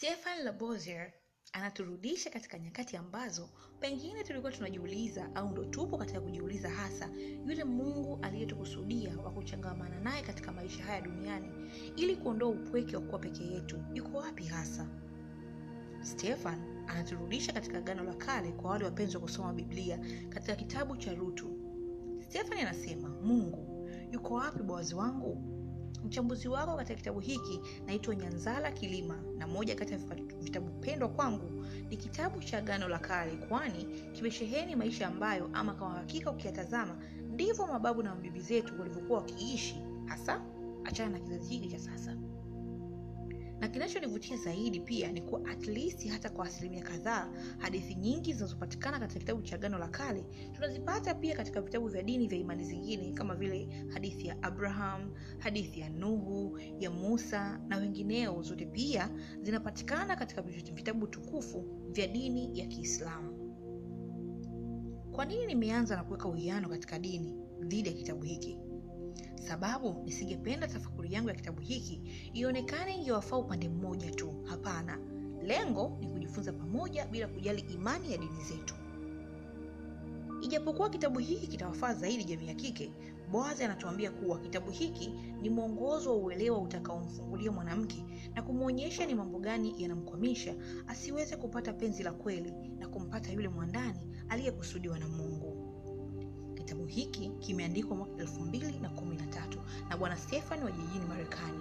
Stefan Labozier anaturudisha katika nyakati ambazo pengine tulikuwa tunajiuliza au ndo tupo katika kujiuliza hasa yule Mungu aliyetukusudia wa kuchangamana naye katika maisha haya duniani ili kuondoa upweke wa kuwa peke yetu yuko wapi hasa? Stefan anaturudisha katika Agano la Kale kwa wale wapenzi wa kusoma Biblia katika kitabu cha Rutu. Stefan anasema, Mungu yuko wapi Boazi wangu? Mchambuzi wako katika kitabu hiki naitwa Nyanzala Kilima, na moja kati ya vitabu pendwa kwangu ni kitabu cha Agano la Kale, kwani kimesheheni maisha ambayo ama kwa hakika ukiyatazama ndivyo mababu na mabibi zetu walivyokuwa wakiishi, hasa achana na kizazi hiki cha sasa. Na kinachonivutia zaidi pia ni kuwa at least hata kwa asilimia kadhaa hadithi nyingi zinazopatikana katika kitabu cha gano la Kale tunazipata pia katika vitabu vya dini vya imani zingine kama vile hadithi ya Abraham, hadithi ya Nuhu, ya Musa na wengineo. Zote pia zinapatikana katika vitabu tukufu vya dini ya Kiislamu. Kwa nini nimeanza na kuweka uwiano katika dini dhidi ya kitabu hiki? Sababu nisingependa tafakuri yangu ya kitabu hiki ionekane ingewafaa upande mmoja tu. Hapana, lengo ni kujifunza pamoja bila kujali imani ya dini zetu. Ijapokuwa kitabu hiki kitawafaa zaidi jamii ya kike, Boazi anatuambia kuwa kitabu hiki ni mwongozo wa uelewa utakaomfungulia mwanamke na kumwonyesha ni mambo gani yanamkwamisha asiweze kupata penzi la kweli na kumpata yule mwandani aliyekusudiwa na Mungu. Kitabu hiki kimeandikwa mwaka elfu mbili na Bwana Stefani wa jijini Marekani.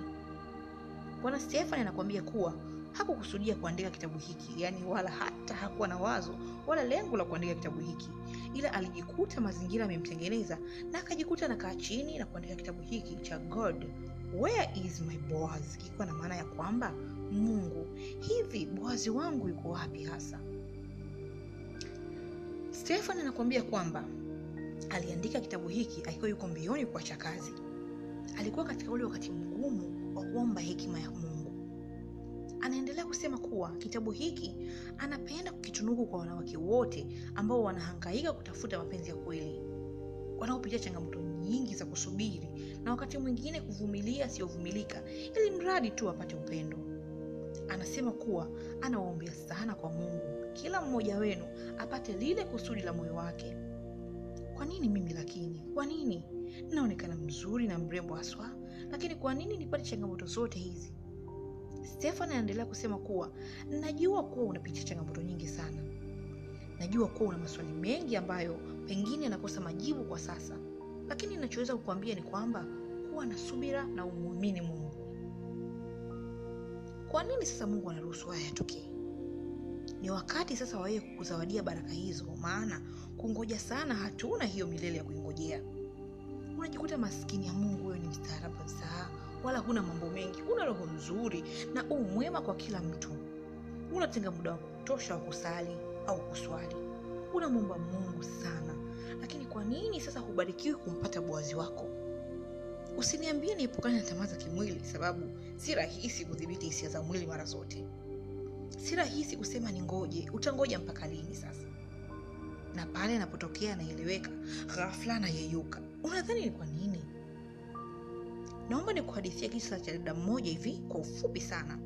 Bwana Stefani anakuambia kuwa hakukusudia kuandika kitabu hiki, yaani wala hata hakuwa na wazo wala lengo la kuandika kitabu hiki, ila alijikuta mazingira yamemtengeneza na akajikuta nakaa chini na kuandika kitabu hiki cha God Where is my Boaz, kikiwa na maana ya kwamba Mungu, hivi Boazi wangu yuko wapi hasa? Stefani anakuambia kwamba aliandika kitabu hiki akiwa yuko mbioni kuacha kazi. Alikuwa katika ule wakati mgumu wa kuomba hekima ya Mungu. Anaendelea kusema kuwa kitabu hiki anapenda kukitunuku kwa wanawake wote ambao wanahangaika kutafuta mapenzi ya kweli, wanaopitia changamoto nyingi za kusubiri na wakati mwingine kuvumilia asiyovumilika, ili mradi tu apate upendo. Anasema kuwa anawaombea sana kwa Mungu kila mmoja wenu apate lile kusudi la moyo wake. Kwa nini mimi lakini? Kwa nini naonekana mzuri na mrembo haswa, lakini kwa nini nipate changamoto zote hizi? Stefan anaendelea kusema kuwa najua kuwa unapitia changamoto nyingi sana, najua kuwa una maswali mengi ambayo pengine yanakosa majibu kwa sasa, lakini nachoweza kukuambia ni kwamba kuwa na subira na umwamini Mungu. Kwa nini sasa Mungu anaruhusu haya yatokee? Ni wakati sasa wa yeye kukuzawadia baraka hizo, maana kungoja sana hatuna hiyo milele ya kuingojea. Unajikuta maskini ya Mungu, wewe ni mstaarabu kabisa, wala huna mambo mengi, una roho nzuri na uu mwema kwa kila mtu, unatenga muda wa kutosha wa kusali au kuswali, unamwomba Mungu sana, lakini kwa nini sasa hubarikiwi kumpata Boazi wako? Usiniambie niepukane na tamaa za kimwili, sababu si rahisi kudhibiti hisia za mwili mara zote si rahisi kusema ni ngoje. Utangoja mpaka lini sasa? Na pale anapotokea anaeleweka, ghafla anayeyuka, unadhani ni kwa nini? Naomba nikuhadithia kisa cha dada mmoja hivi kwa ufupi sana.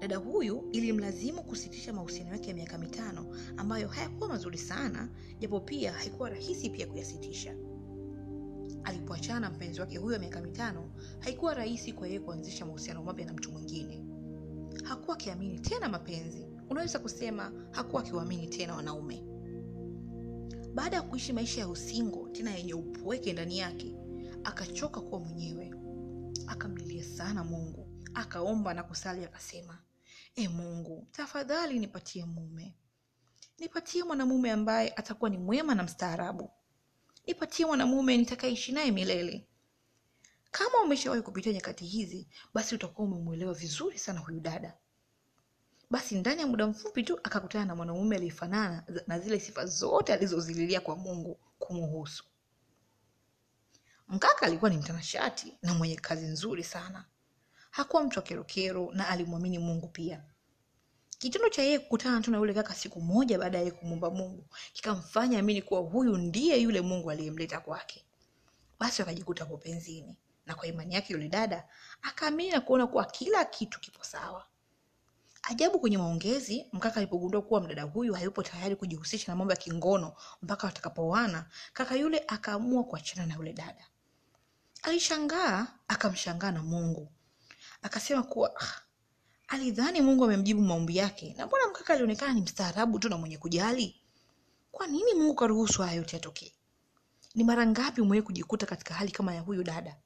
Dada huyu ilimlazimu kusitisha mahusiano yake ya miaka mitano ambayo hayakuwa mazuri sana, japo pia haikuwa rahisi pia kuyasitisha. Alipoachana na mpenzi wake huyo miaka mitano, haikuwa rahisi kwa yeye kuanzisha mahusiano mapya na mtu mwingine hakuwa akiamini tena mapenzi. Unaweza kusema hakuwa akiwaamini tena wanaume. Baada ya kuishi maisha ya usingo tena yenye upweke ndani yake, akachoka kuwa mwenyewe, akamlilia sana Mungu, akaomba na kusali, akasema: E Mungu, tafadhali nipatie mume, nipatie mwanamume ambaye atakuwa ni mwema na mstaarabu, nipatie mwanamume nitakaishi naye milele. Kama umeshawahi kupitia nyakati hizi, basi utakuwa umemwelewa vizuri sana huyu dada. Basi ndani ya muda mfupi tu akakutana na mwanamume aliyefanana na zile sifa zote alizozililia kwa Mungu kumuhusu. Mkaka alikuwa ni mtanashati na mwenye kazi nzuri sana, hakuwa mtu wa kerokero na alimwamini Mungu pia. Kitendo cha yeye kukutana tu na yule kaka siku moja baada ya kumwomba Mungu kikamfanya amini kuwa huyu ndiye yule Mungu aliyemleta kwake. Basi wakajikuta kwa penzini na kwa imani yake yule dada akaamini na kuona kuwa kila kitu kipo sawa. Ajabu kwenye maongezi mkaka alipogundua kuwa mdada huyu hayupo tayari kujihusisha na mambo ya kingono mpaka watakapoana kaka yule akaamua kuachana na yule dada. Alishangaa akamshangaa na mungu. Akasema kuwa ah, alidhani mungu amemjibu maombi yake na mbona mkaka alionekana ni mstaarabu tu na mwenye kujali? Kwa nini mungu karuhusu haya yote yatokee? Ni mara ngapi umewahi kujikuta katika hali kama ya huyu dada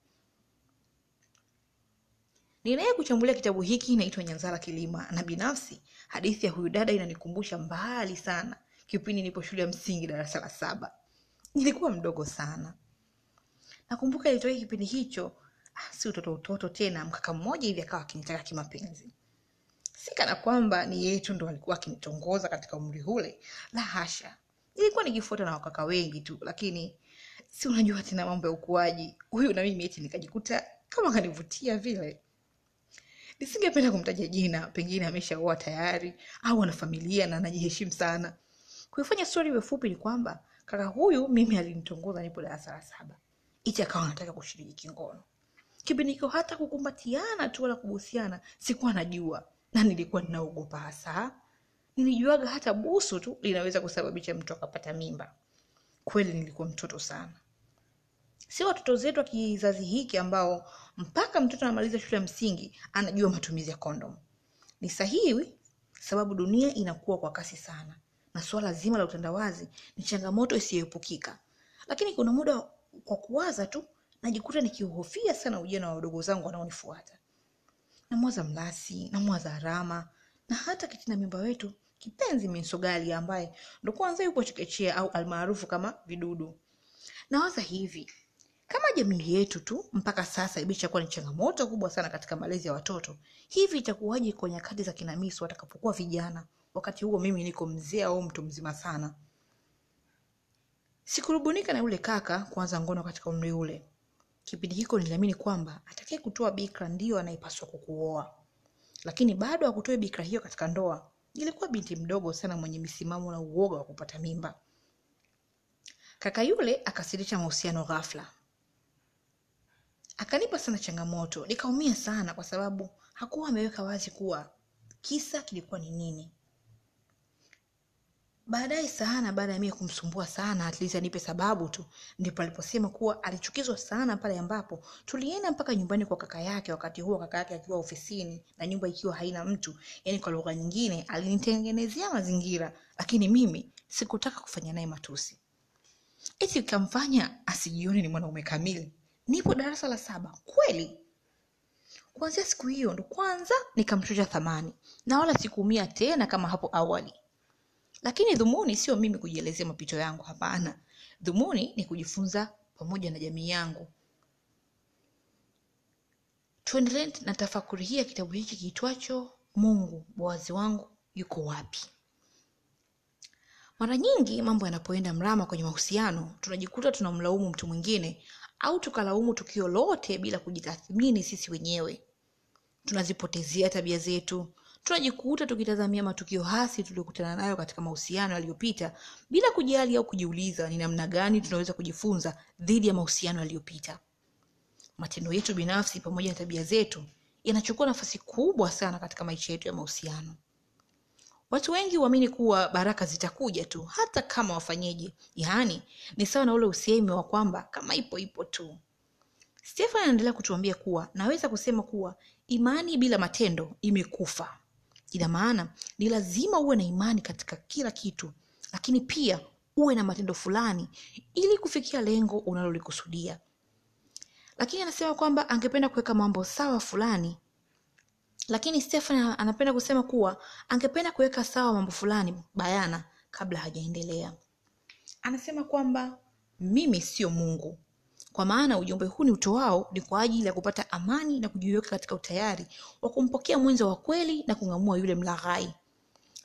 ninaye kuchambulia kitabu hiki inaitwa nyanzala kilima na binafsi hadithi ya huyu dada inanikumbusha mbali sana kipindi nipo shule ya msingi darasa la saba. Nilikuwa mdogo sana. Nakumbuka ilitoka kipindi hicho ah, si utoto utoto tena mkaka mmoja hivi akawa akinitaka kimapenzi. Si kwamba ni yetu ndo alikuwa akinitongoza katika umri ule la hasha. Ilikuwa nikifuata na wakaka wengi tu lakini si unajua tena mambo ya ukuaji. Huyu na mimi eti nikajikuta kama kanivutia vile nisingependa kumtaja jina pengine ameshaoa tayari au ana familia na anajiheshimu sana. Kuifanya stori iwe fupi ni kwamba kaka huyu mimi alinitongoza nipo darasa la saba. Ichi akawa anataka kushiriki kingono. Kipindi hiko hata kukumbatiana tu wala kubusiana sikuwa najua. Na nilikuwa ninaogopa hasa. Nilijuaga hata busu tu linaweza kusababisha mtu akapata mimba. Kweli nilikuwa mtoto sana si watoto zetu wa kizazi hiki ambao mpaka mtoto anamaliza shule ya msingi anajua matumizi ya kondom ni sahihi? Sababu dunia inakuwa kwa kasi sana. Na suala zima la utandawazi ni changamoto isiyoepukika. Lakini kuna muda kwa kuwaza tu najikuta nikiuhofia sana ujana wa wadogo zangu wanaonifuata. Namwaza mlasi namwaza harama na hata kitina mimba wetu kipenzi minsogali ambaye ndo kwanza yupo chekechea au almaarufu kama vidudu. Nawaza hivi kama jamii yetu tu mpaka sasa imeshakuwa ni changamoto kubwa sana katika malezi ya watoto hivi itakuwaje kwa nyakati za kinamiso watakapokuwa vijana? Wakati huo mimi niko mzee au mtu mzima sana. Sikurubunika na yule kaka kuanza ngono katika umri ule. Kipindi hiko niliamini kwamba atakaye kutoa bikra ndiyo anayepaswa kukuoa. Lakini bado akutoe bikra hiyo katika ndoa nilikuwa binti mdogo sana mwenye misimamo na uoga wa kupata mimba. Kaka yule akasirisha mahusiano ghafla akanipa sana changamoto. Nikaumia sana kwa sababu hakuwa ameweka wazi kuwa kisa kilikuwa ni nini. Baadaye sana baada ya mie kumsumbua sana at anipe sababu tu ndipo aliposema kuwa alichukizwa sana pale ambapo tulienda mpaka nyumbani kwa kaka yake wakati huo kaka yake akiwa ofisini na nyumba ikiwa haina mtu. Yaani kwa lugha nyingine alinitengenezea mazingira lakini mimi sikutaka kufanya naye matusi. Eti ikamfanya asijione ni mwanaume kamili nipo darasa la saba. Kweli? Kuanzia siku hiyo ndo kwanza nikamshusha thamani. Na wala sikuumia tena kama hapo awali. Lakini dhumuni sio mimi kujielezea mapito yangu hapana. Dhumuni ni kujifunza pamoja na jamii yangu. Tuendelee na tafakuri hii ya kitabu hiki kiitwacho mungu boazi wangu yuko wapi? Mara nyingi mambo yanapoenda mrama kwenye mahusiano tunajikuta tunamlaumu mtu mwingine au tukalaumu tukio lote bila kujitathmini sisi wenyewe. Tunazipotezea tabia zetu. Tunajikuta tukitazamia matukio hasi tuliokutana nayo katika mahusiano yaliyopita bila kujali au kujiuliza ni namna gani tunaweza kujifunza dhidi ya mahusiano yaliyopita. Matendo yetu binafsi pamoja na tabia zetu yanachukua nafasi kubwa sana katika maisha yetu ya mahusiano watu wengi huamini kuwa baraka zitakuja tu hata kama wafanyeje. Yaani ni sawa na ule usemi wa kwamba kama ipo ipo tu. Stefan anaendelea kutuambia kuwa naweza kusema kuwa imani bila matendo imekufa. Ina maana ni lazima uwe na imani katika kila kitu lakini pia uwe na matendo fulani ili kufikia lengo unalolikusudia. Lakini anasema kwamba angependa kuweka mambo sawa fulani lakini stefan anapenda kusema kuwa angependa kuweka sawa mambo fulani bayana kabla hajaendelea. Anasema kwamba mimi sio mungu. Kwa maana ujumbe huu ni utoao ni kwa ajili ya kupata amani na kujiweka katika utayari wa kumpokea mwenzo wa kweli na kung'amua yule mlaghai.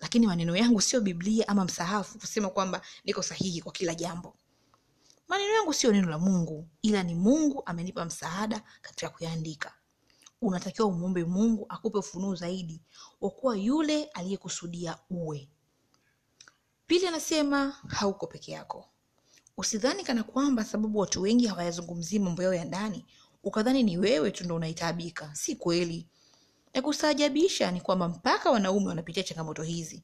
Lakini maneno yangu sio biblia ama msahafu kusema kwamba niko sahihi kwa kila jambo. Maneno yangu sio neno la mungu ila ni mungu amenipa msaada katika kuyaandika unatakiwa umwombe mungu akupe ufunuo zaidi wa kuwa yule aliyekusudia uwe. Pili anasema hauko peke yako. Usidhani kana kwamba sababu watu wengi hawayazungumzii mambo yao ya ndani ukadhani ni wewe tu ndo unaitaabika si kweli. Ya kustaajabisha ni kwamba mpaka wanaume wanapitia changamoto hizi.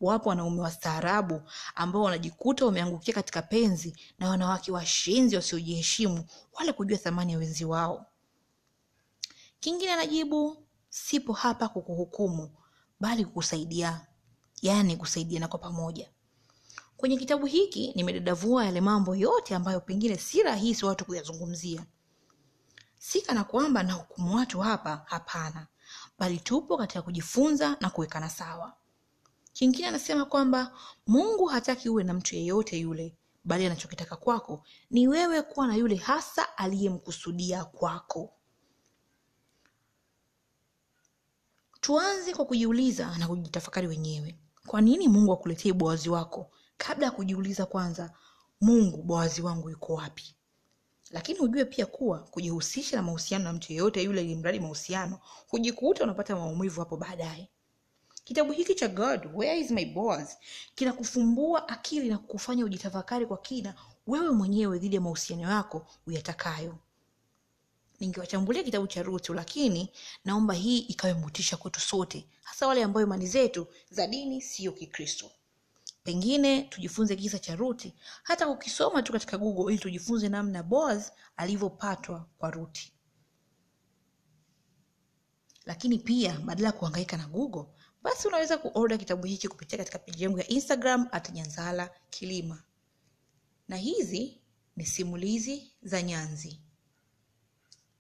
Wapo wanaume wastaarabu ambao wanajikuta wameangukia katika penzi na wanawake washenzi wasiojiheshimu wala kujua thamani ya wenzi wao kingine anajibu sipo hapa kukuhukumu bali kukusaidia. Yaani kusaidiana kwa pamoja. Kwenye kitabu hiki nimedadavua yale mambo yote ambayo pengine si rahisi watu kuyazungumzia. Si kana kwamba na hukumu watu hapa hapana. Bali tupo katika kujifunza na kuwekana sawa. Kingine anasema kwamba mungu hataki uwe na mtu yeyote yule bali anachokitaka kwako ni wewe kuwa na yule hasa aliyemkusudia kwako tuanze kwa kujiuliza na kujitafakari wenyewe. Kwa nini mungu akuletee boazi wako? Kabla ya kujiuliza kwanza mungu boazi wangu yuko wapi? Lakini ujue pia kuwa kujihusisha na mahusiano na mtu yeyote yule ili mradi mahusiano hujikuta unapata maumivu hapo baadaye. Kitabu hiki cha god where is my boss kinakufumbua akili na kukufanya ujitafakari kwa kina wewe mwenyewe dhidi ya mahusiano yako uyatakayo ningewachambulia kitabu cha rutu lakini naomba hii ikawe motisha kwetu sote hasa wale ambayo imani zetu za dini siyo kikristo. Pengine tujifunze kisa cha ruti hata kukisoma tu katika google ili tujifunze namna boaz alivyopatwa kwa ruti. Lakini pia badala ya kuhangaika na google basi unaweza kuorder kitabu hiki kupitia katika peji yangu ya instagram at kilima. Na hizi ni simulizi za nyanzi